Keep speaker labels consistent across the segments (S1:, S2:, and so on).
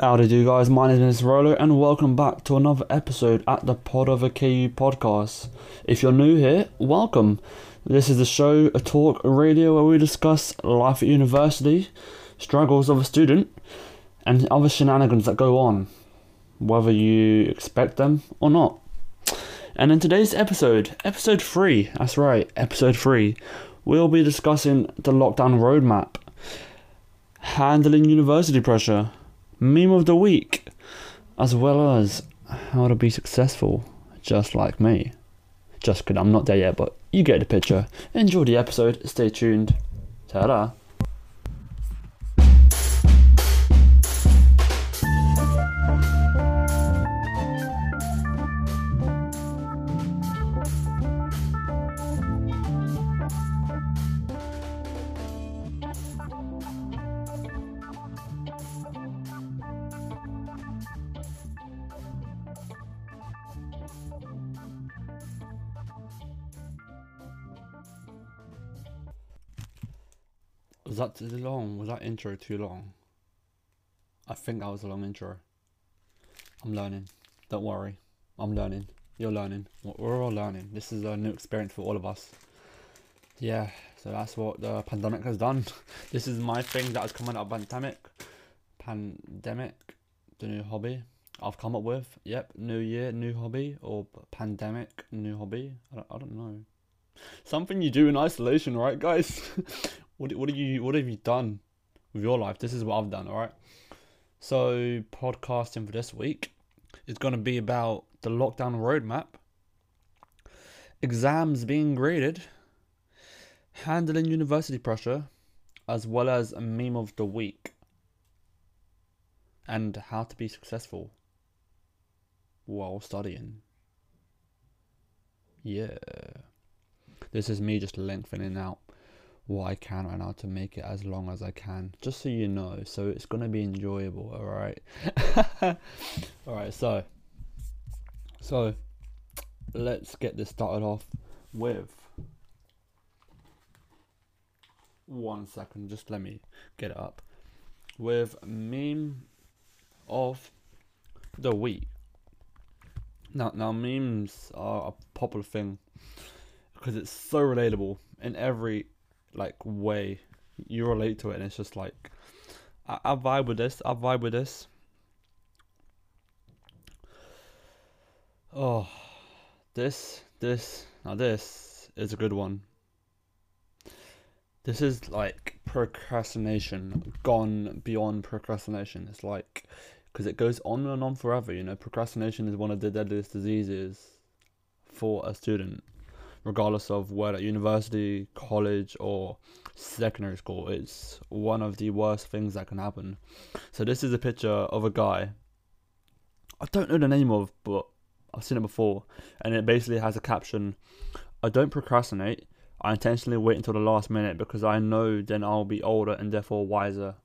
S1: Howdy do you guys, my name is Rolo and welcome back to another episode at the Pod of a KU podcast. If you're new here, welcome. This is a show, a talk, a radio where we discuss life at university, struggles of a student, and other shenanigans that go on, whether you expect them or not. And in today's episode, episode 3, that's right, episode 3, we'll be discussing the lockdown roadmap, handling university pressure, meme of the week, as well as how to be successful just like me. Just kidding, I'm not there yet, but you get the picture. Enjoy the episode, stay tuned. Ta da! Was that too long? Was that intro too long? I think that was a long intro. I'm learning. Don't worry. I'm learning. You're learning. We're- all learning. This is a new experience for all of us. Yeah, so that's what the pandemic has done. This is my thing that has come out of pandemic. Pandemic, the new hobby I've come up with. Yep, new year, new hobby, or pandemic, new hobby. I don't, I don't know. Something you do in isolation, right, guys? What what have you what have you done with your life? This is what I've done, all right. So podcasting for this week is going to be about the lockdown roadmap, exams being graded, handling university pressure, as well as a meme of the week, and how to be successful while studying. Yeah, this is me just lengthening out what I can right now to make it as long as I can, just so you know. So it's gonna be enjoyable, all right. all right, so so let's get this started off with one second. Just let me get it up with meme of the week. Now, now memes are a popular thing because it's so relatable in every like way. You relate to it and it's just like I, I vibe with this I vibe with this. Oh this this now this is a good one. This is like procrastination gone beyond procrastination. It's like because it goes on and on forever you know. Procrastination is one of the deadliest diseases for a student regardless of whether university, college, or secondary school. It's one of the worst things that can happen. So this is a picture of a guy. I don't know the name of, but I've seen it before, and it basically has a caption: "I don't procrastinate. I intentionally wait until the last minute because I know then I'll be older and therefore wiser."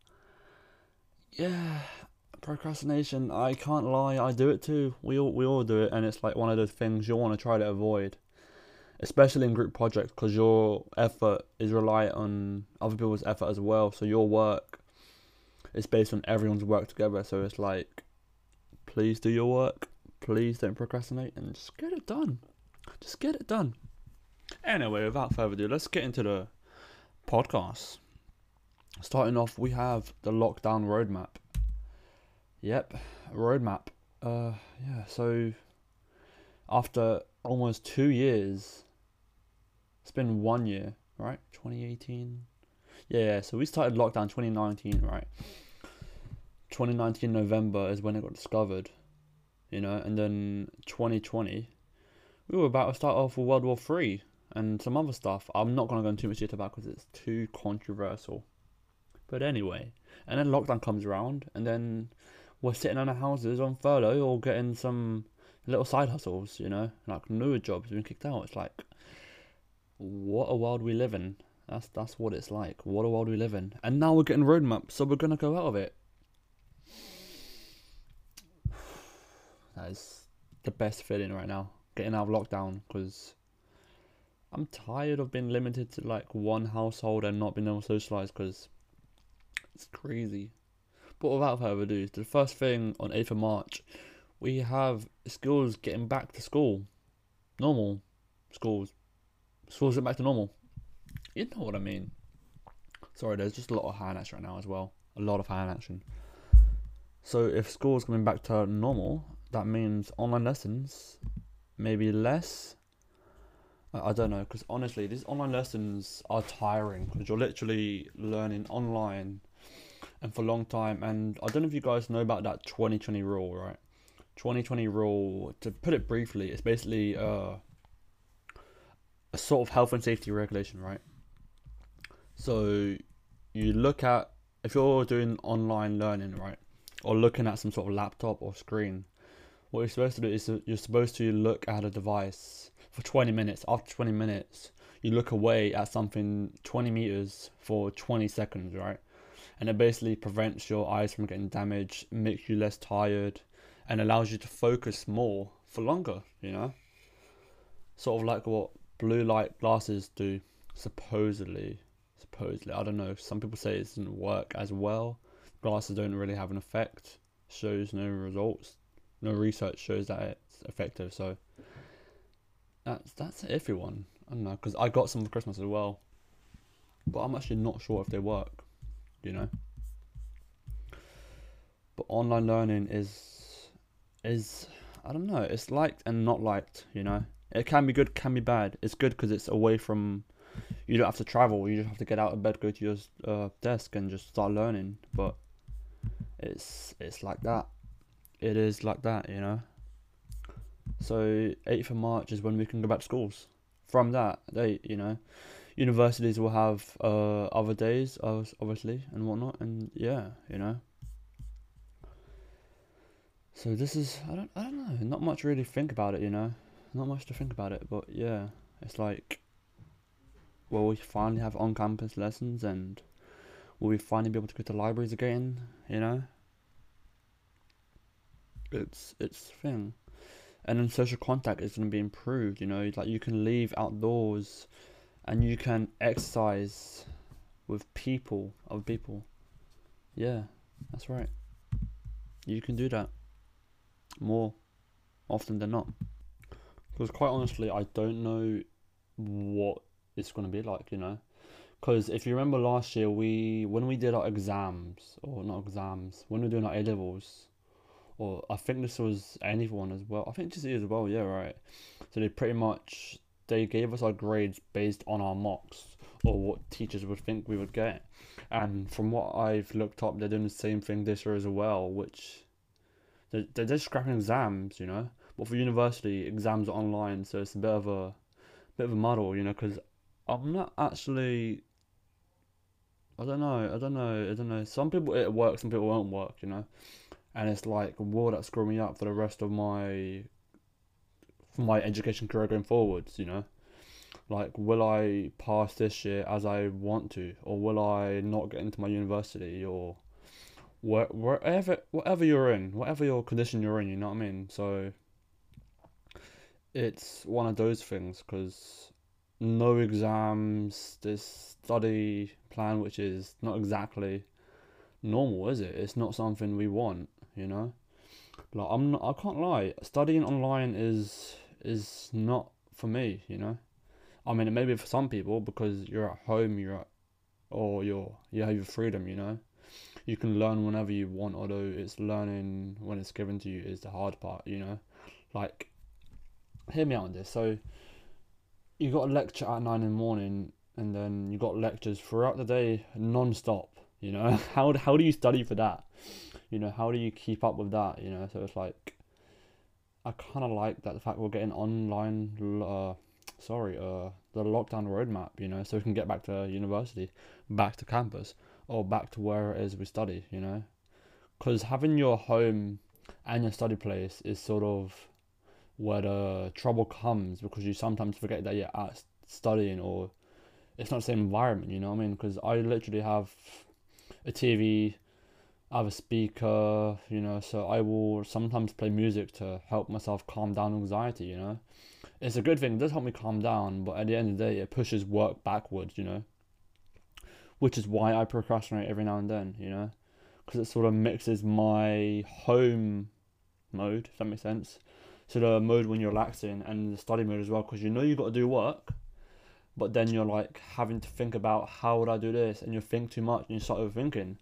S1: Yeah, procrastination. I can't lie. I do it too. We all we all do it, and it's like one of those things you want to try to avoid especially in group projects because your effort is reliant on other people's effort as well. So your work is based on everyone's work together. So it's like please do your work. Please don't procrastinate and just get it done. Just get it done. Anyway without further ado let's get into the podcast. Starting off we have the lockdown roadmap. Yep roadmap. Uh yeah so after almost two years it's been one year, right? 2018. Yeah, so we started lockdown 2019, right? 2019 November is when it got discovered, you know, and then 2020, we were about to start off with World War Three and some other stuff. I'm not gonna go into too much detail about because it's too controversial. But anyway, and then lockdown comes around, and then we're sitting in our houses on furlough or getting some little side hustles, you know, like newer jobs being kicked out. It's like what a world we live in. That's that's what it's like. What a world we live in. And now we're getting roadmap, so we're gonna go out of it. That is the best feeling right now. Getting out of lockdown because I'm tired of being limited to like one household and not being able to socialize because it's crazy. but without further ado, the first thing on 8th of March, we have schools getting back to school. Normal schools. Schools get back to normal. You know what I mean. Sorry, there's just a lot of hand action right now as well. A lot of hand action. So if school's coming back to normal, that means online lessons, maybe less. I don't know, because honestly, these online lessons are tiring because you're literally learning online and for a long time. And I don't know if you guys know about that 2020 rule, right? 2020 rule, to put it briefly, it's basically uh, a sort of health and safety regulation, right? So you look at, if you're doing online learning, right? Or looking at some sort of laptop or screen, what you're supposed to do is you're supposed to look at a device for 20 minutes. After 20 minutes, you look away at something 20 meters for 20 seconds, right? And it basically prevents your eyes from getting damaged, makes you less tired, and allows you to focus more for longer, you know? Sort of like what blue light glasses do, supposedly. Supposedly. I don't know. Some people say it doesn't work as well. Glasses don't really have an effect, shows no results no research shows that it's effective. So that's that's an iffy one. I don't know because I got some for Christmas as well, but I'm actually not sure if they work. You know. But online learning is is I don't know. It's liked and not liked. You know, it can be good, can be bad. It's good because it's away from. You don't have to travel. You just have to get out of bed, go to your uh, desk, and just start learning. But it's it's like that it is like that, you know. So 8th of March is when we can go back to schools. From that date, you know, universities will have uh, other days, obviously, and whatnot, and yeah, you know. So this is I don't I don't know, not much really think about it, you know, not much to think about it, but yeah, it's like, will we finally have on-campus lessons, and will we finally be able to go to libraries again, you know? it's it's thing. And then social contact is going to be improved. You know, like you can leave outdoors, and you can exercise with people, other people. Yeah, that's right. You can do that more often than not. Because quite honestly, I don't know what it's going to be like. You know, because if you remember last year, we when we did our exams or not exams, when we were doing our A levels, or I think this was anyone as well. I think this is as well. Yeah, right. So they pretty much they gave us our grades based on our mocks or what teachers would think we would get. And from what I've looked up, they're doing the same thing this year as well, which they're, they're just scrapping exams, you know. But for university, exams are online, so it's a bit of a bit of a muddle, you know, because I'm not actually. I don't know. I don't know. I don't know. Some people it works, some people won't work, you know and it's like will that screw me up for the rest of my for my education career going forwards you know like will i pass this year as i want to or will i not get into my university or where, wherever whatever you're in whatever your condition you're in you know what i mean? So it's one of those things because no exams this study plan which is not exactly normal is it? It's not something we want you know? Like i'm not, i can't lie studying online is is not for me you know? I mean it may be for some people because you're at home you're at, or you're you have your freedom you know you can learn whenever you want although it's learning when it's given to you is the hard part you know? Like hear me out on this. So you got a lecture at nine in the morning and then you got lectures throughout the day non-stop you know? How, how do you study for that? You know how do you keep up with that you know? So it's like i kind of like that the fact we're getting online uh sorry uh the lockdown roadmap you know? So we can get back to university back to campus or back to where it is we study you know because having your home and your study place is sort of where the trouble comes because you sometimes forget that you're at studying or it's not the same environment you know what i mean because i literally have a tv I have a speaker, you know, so I will sometimes play music to help myself calm down anxiety, you know. It's a good thing, it does help me calm down, but at the end of the day, it pushes work backwards, you know. Which is why I procrastinate every now and then, you know. because it sort of mixes my home mode, if that makes sense. So the mode when you're relaxing and the study mode as well, because you know you've got to do work, but then you're like having to think about how would I do this, and you think too much and you start overthinking.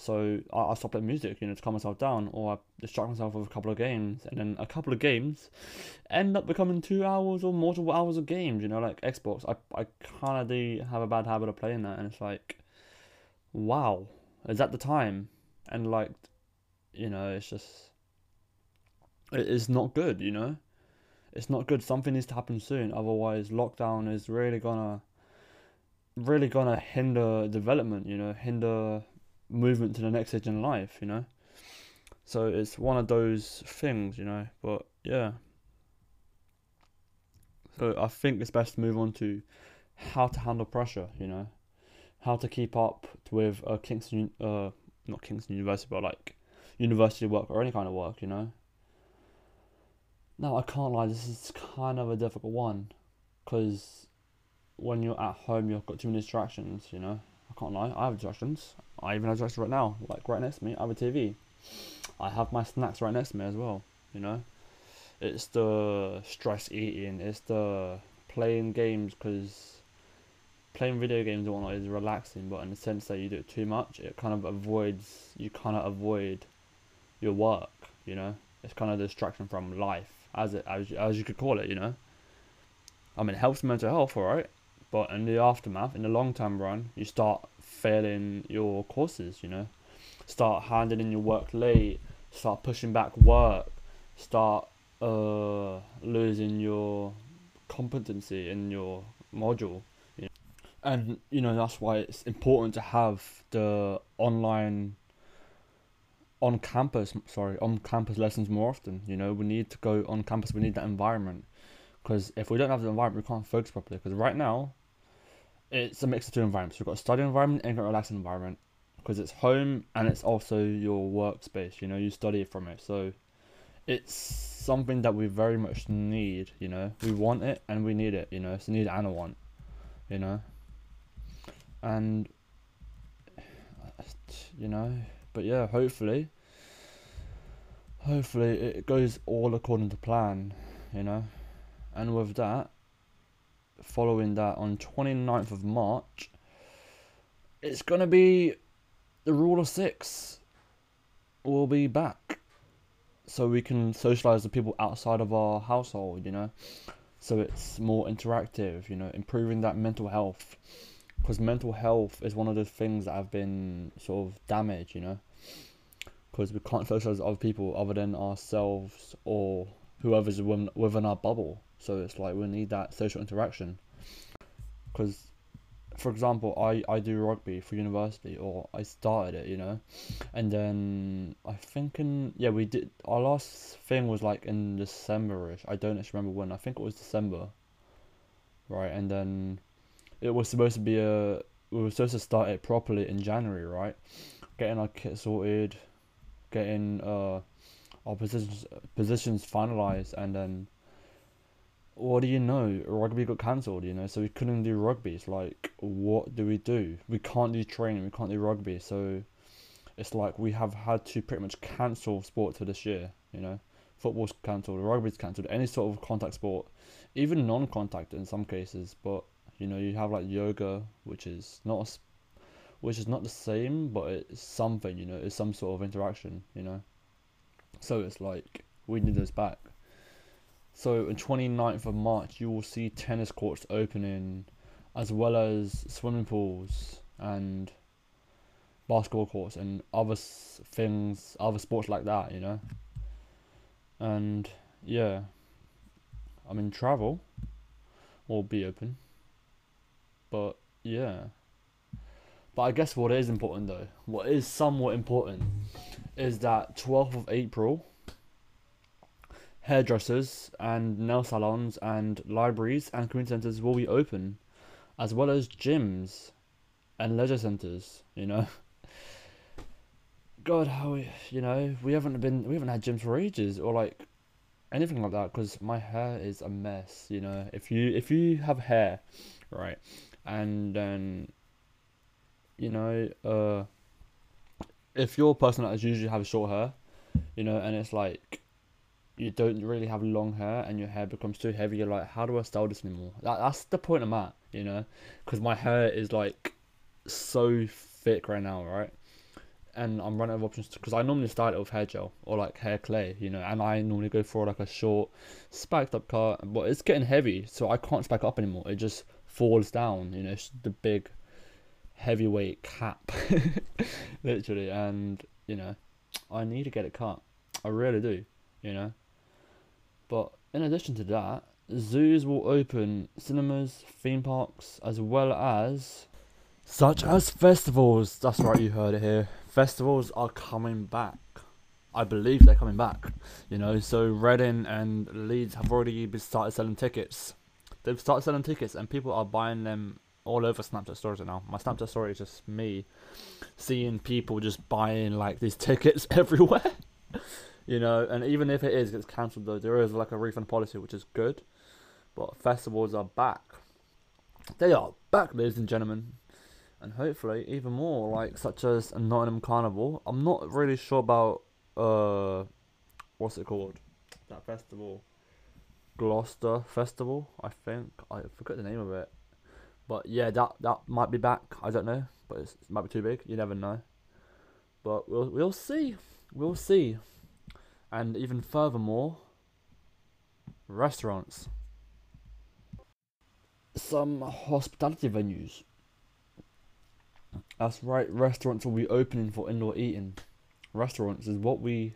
S1: So I, I stop playing music, you know, to calm myself down, or I distract myself with a couple of games, and then a couple of games end up becoming two hours or multiple hours of games. You know, like Xbox. I I kind of do have a bad habit of playing that, and it's like, wow, is that the time? And like, you know, it's just, it is not good. You know, it's not good. Something needs to happen soon, otherwise, lockdown is really gonna, really gonna hinder development. You know, hinder movement to the next stage in life, you know. So it's one of those things, you know. But yeah. So I think it's best to move on to how to handle pressure, you know, how to keep up with uh, Kingston, uh, not Kingston University, but like university work or any kind of work, you know. No, I can't lie. This is kind of a difficult one, because when you're at home, you've got too many distractions, you know. I can't lie. I have distractions. I even have distractions right now, like right next to me. I have a TV. I have my snacks right next to me as well. You know, it's the stress eating. It's the playing games because playing video games and whatnot is relaxing, but in the sense that you do it too much, it kind of avoids. You kind of avoid your work. You know, it's kind of distraction from life, as it as as you could call it. You know. I mean, it helps mental health, alright, but in the aftermath, in the long term run, you start failing your courses, you know. Start handing in your work late, start pushing back work, start uh, losing your competency in your module. You know? And, you know, that's why it's important to have the online on campus sorry on campus lessons more often you know we need to go on campus we need that environment because if we don't have the environment we can't focus properly because right now it's a mix of two environments. You've got a study environment and a relaxing environment because it's home and it's also your workspace. You know, you study from it, so it's something that we very much need. You know, we want it and we need it. You know, it's a need and a want. You know, and you know, but yeah, hopefully, hopefully it goes all according to plan. You know, and with that following that on 29th of March, it's going to be the rule of six will be back. So we can socialize with people outside of our household, you know. So it's more interactive, you know, improving that mental health. Because mental health is one of the things that have been sort of damaged, you know. Because we can't socialize other people other than ourselves or whoever's within our bubble. So it's like we need that social interaction. Because, for example, I, I do rugby for university, or I started it, you know, and then I think in yeah we did our last thing was like in Decemberish. I don't actually remember when. I think it was December. Right, and then it was supposed to be a we were supposed to start it properly in January, right? Getting our kit sorted, getting uh our positions positions finalized, and then what do you know? Rugby got cancelled, you know, so we couldn't do rugby. It's like, what do we do? We can't do training, we can't do rugby, so it's like we have had to pretty much cancel sports for this year, you know. Football's cancelled, rugby's cancelled, any sort of contact sport, even non contact in some cases, but you know, you have like yoga, which is not a, which is not the same, but it's something, you know, it's some sort of interaction, you know. So it's like we need this back. So on 29th of March, you will see tennis courts opening, as well as swimming pools and basketball courts and other things, other sports like that, you know. And yeah, I mean travel will be open, but yeah. But I guess what is important though, what is somewhat important, is that 12th of April, hairdressers and nail salons and libraries and community centres will be open, as well as gyms and leisure centres, you know. God, how we, you know, we haven't been, we haven't had gyms for ages, or like anything like that, because my hair is a mess, you know. If you if you have hair, right, and then, you know, uh, if you're a person that usually have short hair, you know, and it's like you don't really have long hair and your hair becomes too heavy, you're like, how do I style this anymore? That, that's the point I'm at, you know, because my hair is like so thick right now, right? And I'm running out of options because I normally style it with hair gel or like hair clay, you know, and I normally go for like a short, spiked up cut, but it's getting heavy, so I can't spike up anymore. It just falls down, you know, it's the big heavyweight cap, literally, and you know, I need to get it cut. I really do, you know. But in addition to that, zoos will open cinemas, theme parks, as well as such as festivals. That's right, you heard it here. Festivals are coming back. I believe they're coming back. You know, so Reading and Leeds have already started selling tickets. They've started selling tickets, and people are buying them all over Snapchat stories now. My Snapchat story is just me seeing people just buying like these tickets everywhere. You know, and even if it is it's cancelled though, there is like a refund policy which is good. But festivals are back. They are back, ladies and gentlemen. And hopefully even more, like such as Notting Hill Carnival. I'm not really sure about uh what's it called? That festival. Gloucester Festival, I think. I forgot the name of it. But yeah, that that might be back. I don't know, but it might be too big. You never know. But we'll we'll see. We'll see. And even furthermore, restaurants. Some hospitality venues. That's right, restaurants will be opening for indoor eating. Restaurants is what we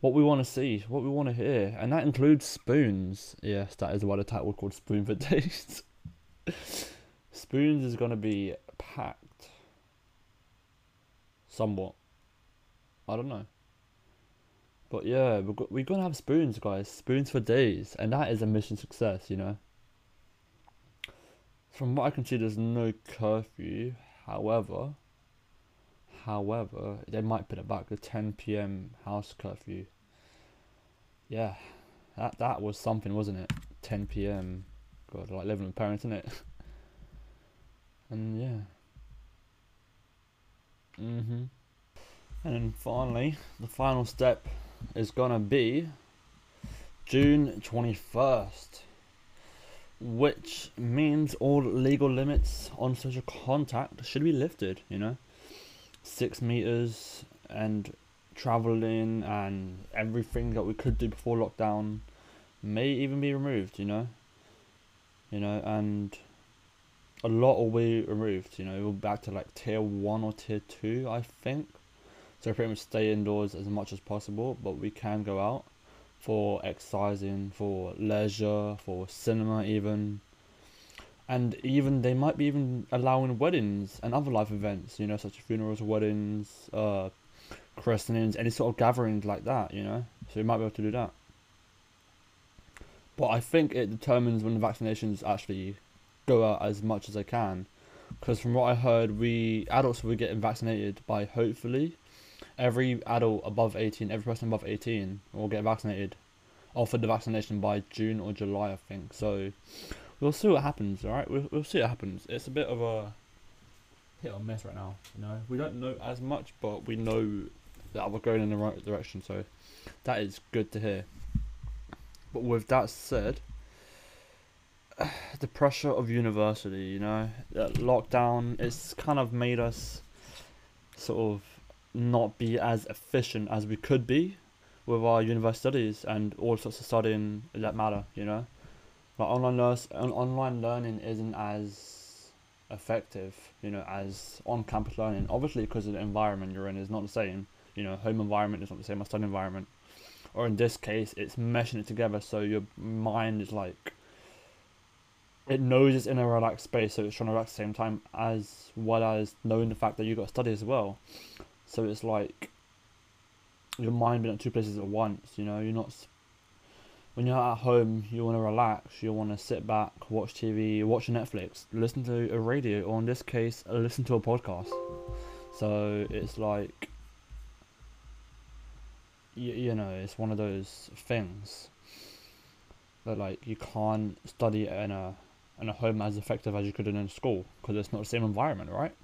S1: what we want to see, what we want to hear, and that includes spoons. Yes, that is why the title called Spoon for Days. Spoons is gonna be packed. Somewhat. I don't know. But yeah, we're, go- we're gonna have spoons, guys. Spoons for days, and that is a mission success, you know. From what I can see, there's no curfew. However, however, they might put it back to 10 p.m. house curfew. Yeah, that that was something, wasn't it? 10 p.m. God, like living with parents, isn't it? and yeah. Mhm. And then finally, the final step is gonna be June 21st, which means all legal limits on social contact should be lifted, you know, six meters and traveling and everything that we could do before lockdown may even be removed, you know, you know, and a lot will be removed, you know, we're back to like tier one or tier two, I think. So pretty much stay indoors as much as possible, but we can go out for exercising, for leisure, for cinema even. And even they might be even allowing weddings and other life events, you know, such as funerals, weddings, uh, christenings, any sort of gatherings like that, you know. So we might be able to do that. But I think it determines when the vaccinations actually go out as much as they can. Because from what I heard, we adults will be getting vaccinated by hopefully every adult above 18, every person above 18 will get vaccinated, offered the vaccination by June or July, I think. So we'll see what happens, alright? We'll, we'll see what happens. It's a bit of a hit or miss right now, you know? We don't know as much, but we know that we're going in the right direction, so that is good to hear. But with that said, the pressure of university, you know, that lockdown, it's kind of made us sort of not be as efficient as we could be with our university studies and all sorts of studying that matter, you know. Like online nurse, online learning isn't as effective, you know, as on-campus learning. Obviously, because of the environment you're in is not the same. You know, home environment is not the same as study environment. Or in this case, it's meshing it together so your mind is like it knows it's in a relaxed space, so it's trying to relax at the same time, as well as knowing the fact that you got to study as well. So it's like your mind being at two places at once. You know, you're not. When you're at home, you want to relax. You want to sit back, watch TV, watch Netflix, listen to a radio, or in this case, listen to a podcast. So it's like, you, you know, it's one of those things that like you can't study in a in a home as effective as you could in a school because it's not the same environment, right?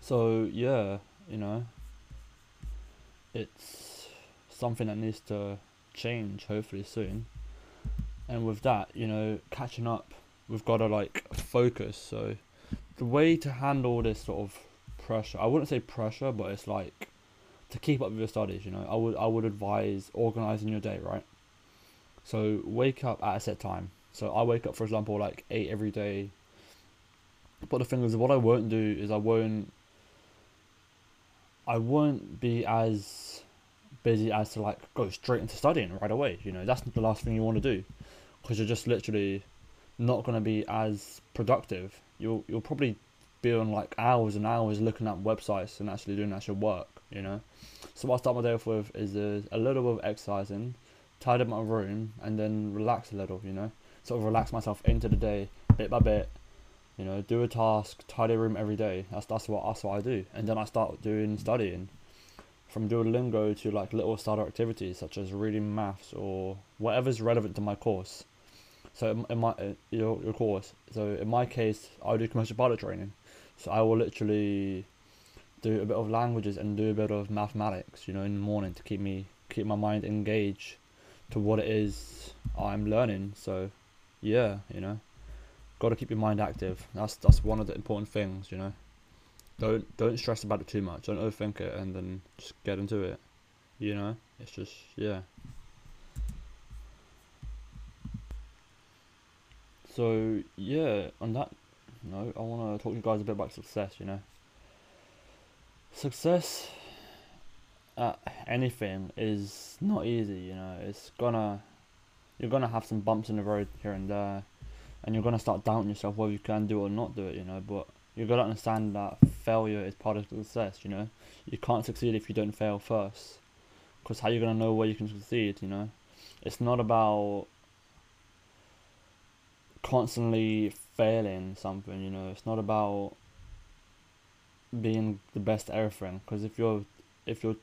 S1: So yeah, you know. It's something that needs to change hopefully soon. And with that, you know, catching up, we've got to like focus. So the way to handle this sort of pressure, I wouldn't say pressure, but it's like to keep up with your studies, you know. I would I would advise organizing your day, right? So wake up at a set time. So I wake up for example like 8 every day. But the thing is what I won't do is I won't I won't be as busy as to like go straight into studying right away. You know, that's the last thing you want to do, because you're just literally not going to be as productive. You'll you'll probably be on like hours and hours looking at websites and actually doing actual work. You know, so what I start my day off with is a, a little bit of exercising, tidy up my room, and then relax a little. You know, sort of relax myself into the day bit by bit. You know, do a task, tidy room every day. That's that's what that's what I do, and then I start doing studying from Duolingo to like little starter activities such as reading maths or whatever's relevant to my course. So in my your, your course. So in my case, I do commercial pilot training. So I will literally do a bit of languages and do a bit of mathematics, you know, in the morning to keep me keep my mind engaged to what it is I'm learning. So yeah, you know, got to keep your mind active. That's that's one of the important things, you know don't don't stress about it too much. Don't overthink it, and then just get into it. You know, it's just yeah. So yeah, on that note, I want to talk to you guys a bit about success. You know, success at anything is not easy. You know, it's gonna you're gonna have some bumps in the road here and there, and you're gonna start doubting yourself whether you can do it or not do it. You know, but you've got to understand that failure is part of success. You know, you can't succeed if you don't fail first. Because how are you gonna know where you can succeed? You know, it's not about constantly failing something. You know, it's not about being the best at everything. Because if you're if you're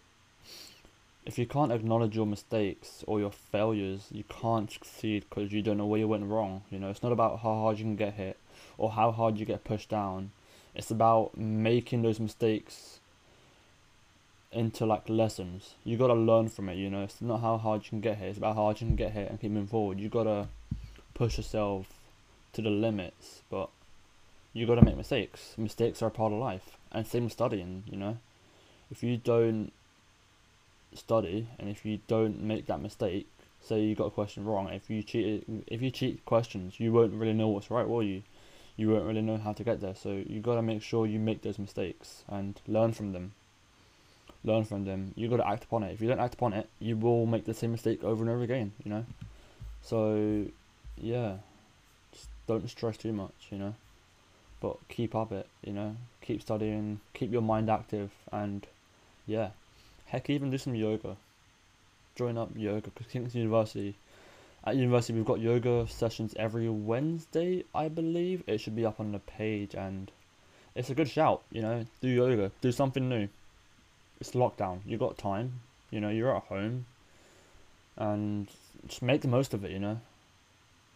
S1: if you can't acknowledge your mistakes or your failures, you can't succeed because you don't know where you went wrong. You know, it's not about how hard you can get hit or how hard you get pushed down. It's about making those mistakes into like lessons. You gotta learn from it. You know, it's not how hard you can get hit. It's about how hard you can get hit and keep moving forward. You gotta push yourself to the limits, but you gotta make mistakes. Mistakes are a part of life, and same with studying. You know, if you don't study and if you don't make that mistake, say you got a question wrong, if you cheat, if you cheat questions, you won't really know what's right, will you? you won't really know how to get there. So you gotta make sure you make those mistakes and learn from them. Learn from them. You gotta act upon it. If you don't act upon it, you will make the same mistake over and over again. You know. So, yeah, just don't stress too much. You know, but keep up it. You know, keep studying, keep your mind active, and yeah, heck, even do some yoga. Join up yoga because Kingston University at university, we've got yoga sessions every Wednesday, I believe. It should be up on the page, and it's a good shout. You know, do yoga, do something new. It's lockdown. You got time. You know, you're at home, and just make the most of it. You know,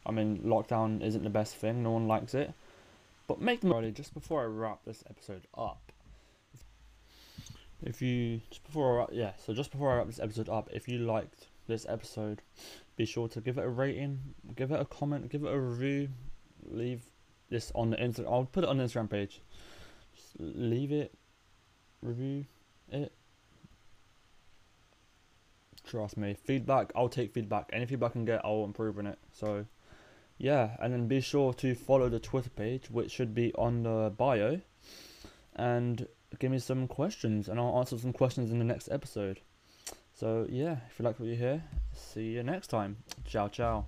S1: I mean, lockdown isn't the best thing. No one likes it, but make the most. Just before I wrap this episode up, if you just before I, yeah, so just before I wrap this episode up, if you liked this episode, be sure to give it a rating, give it a comment, give it a review, leave this on the Instagram. I'll put it on the Instagram page. Just leave it, review it. Trust me, feedback. I'll take feedback. Any feedback I can get, I'll improve on it. So, yeah, and then be sure to follow the Twitter page, which should be on the bio, and give me some questions, and I'll answer some questions in the next episode. So yeah, if you like what you hear, see you next time. Ciao, ciao.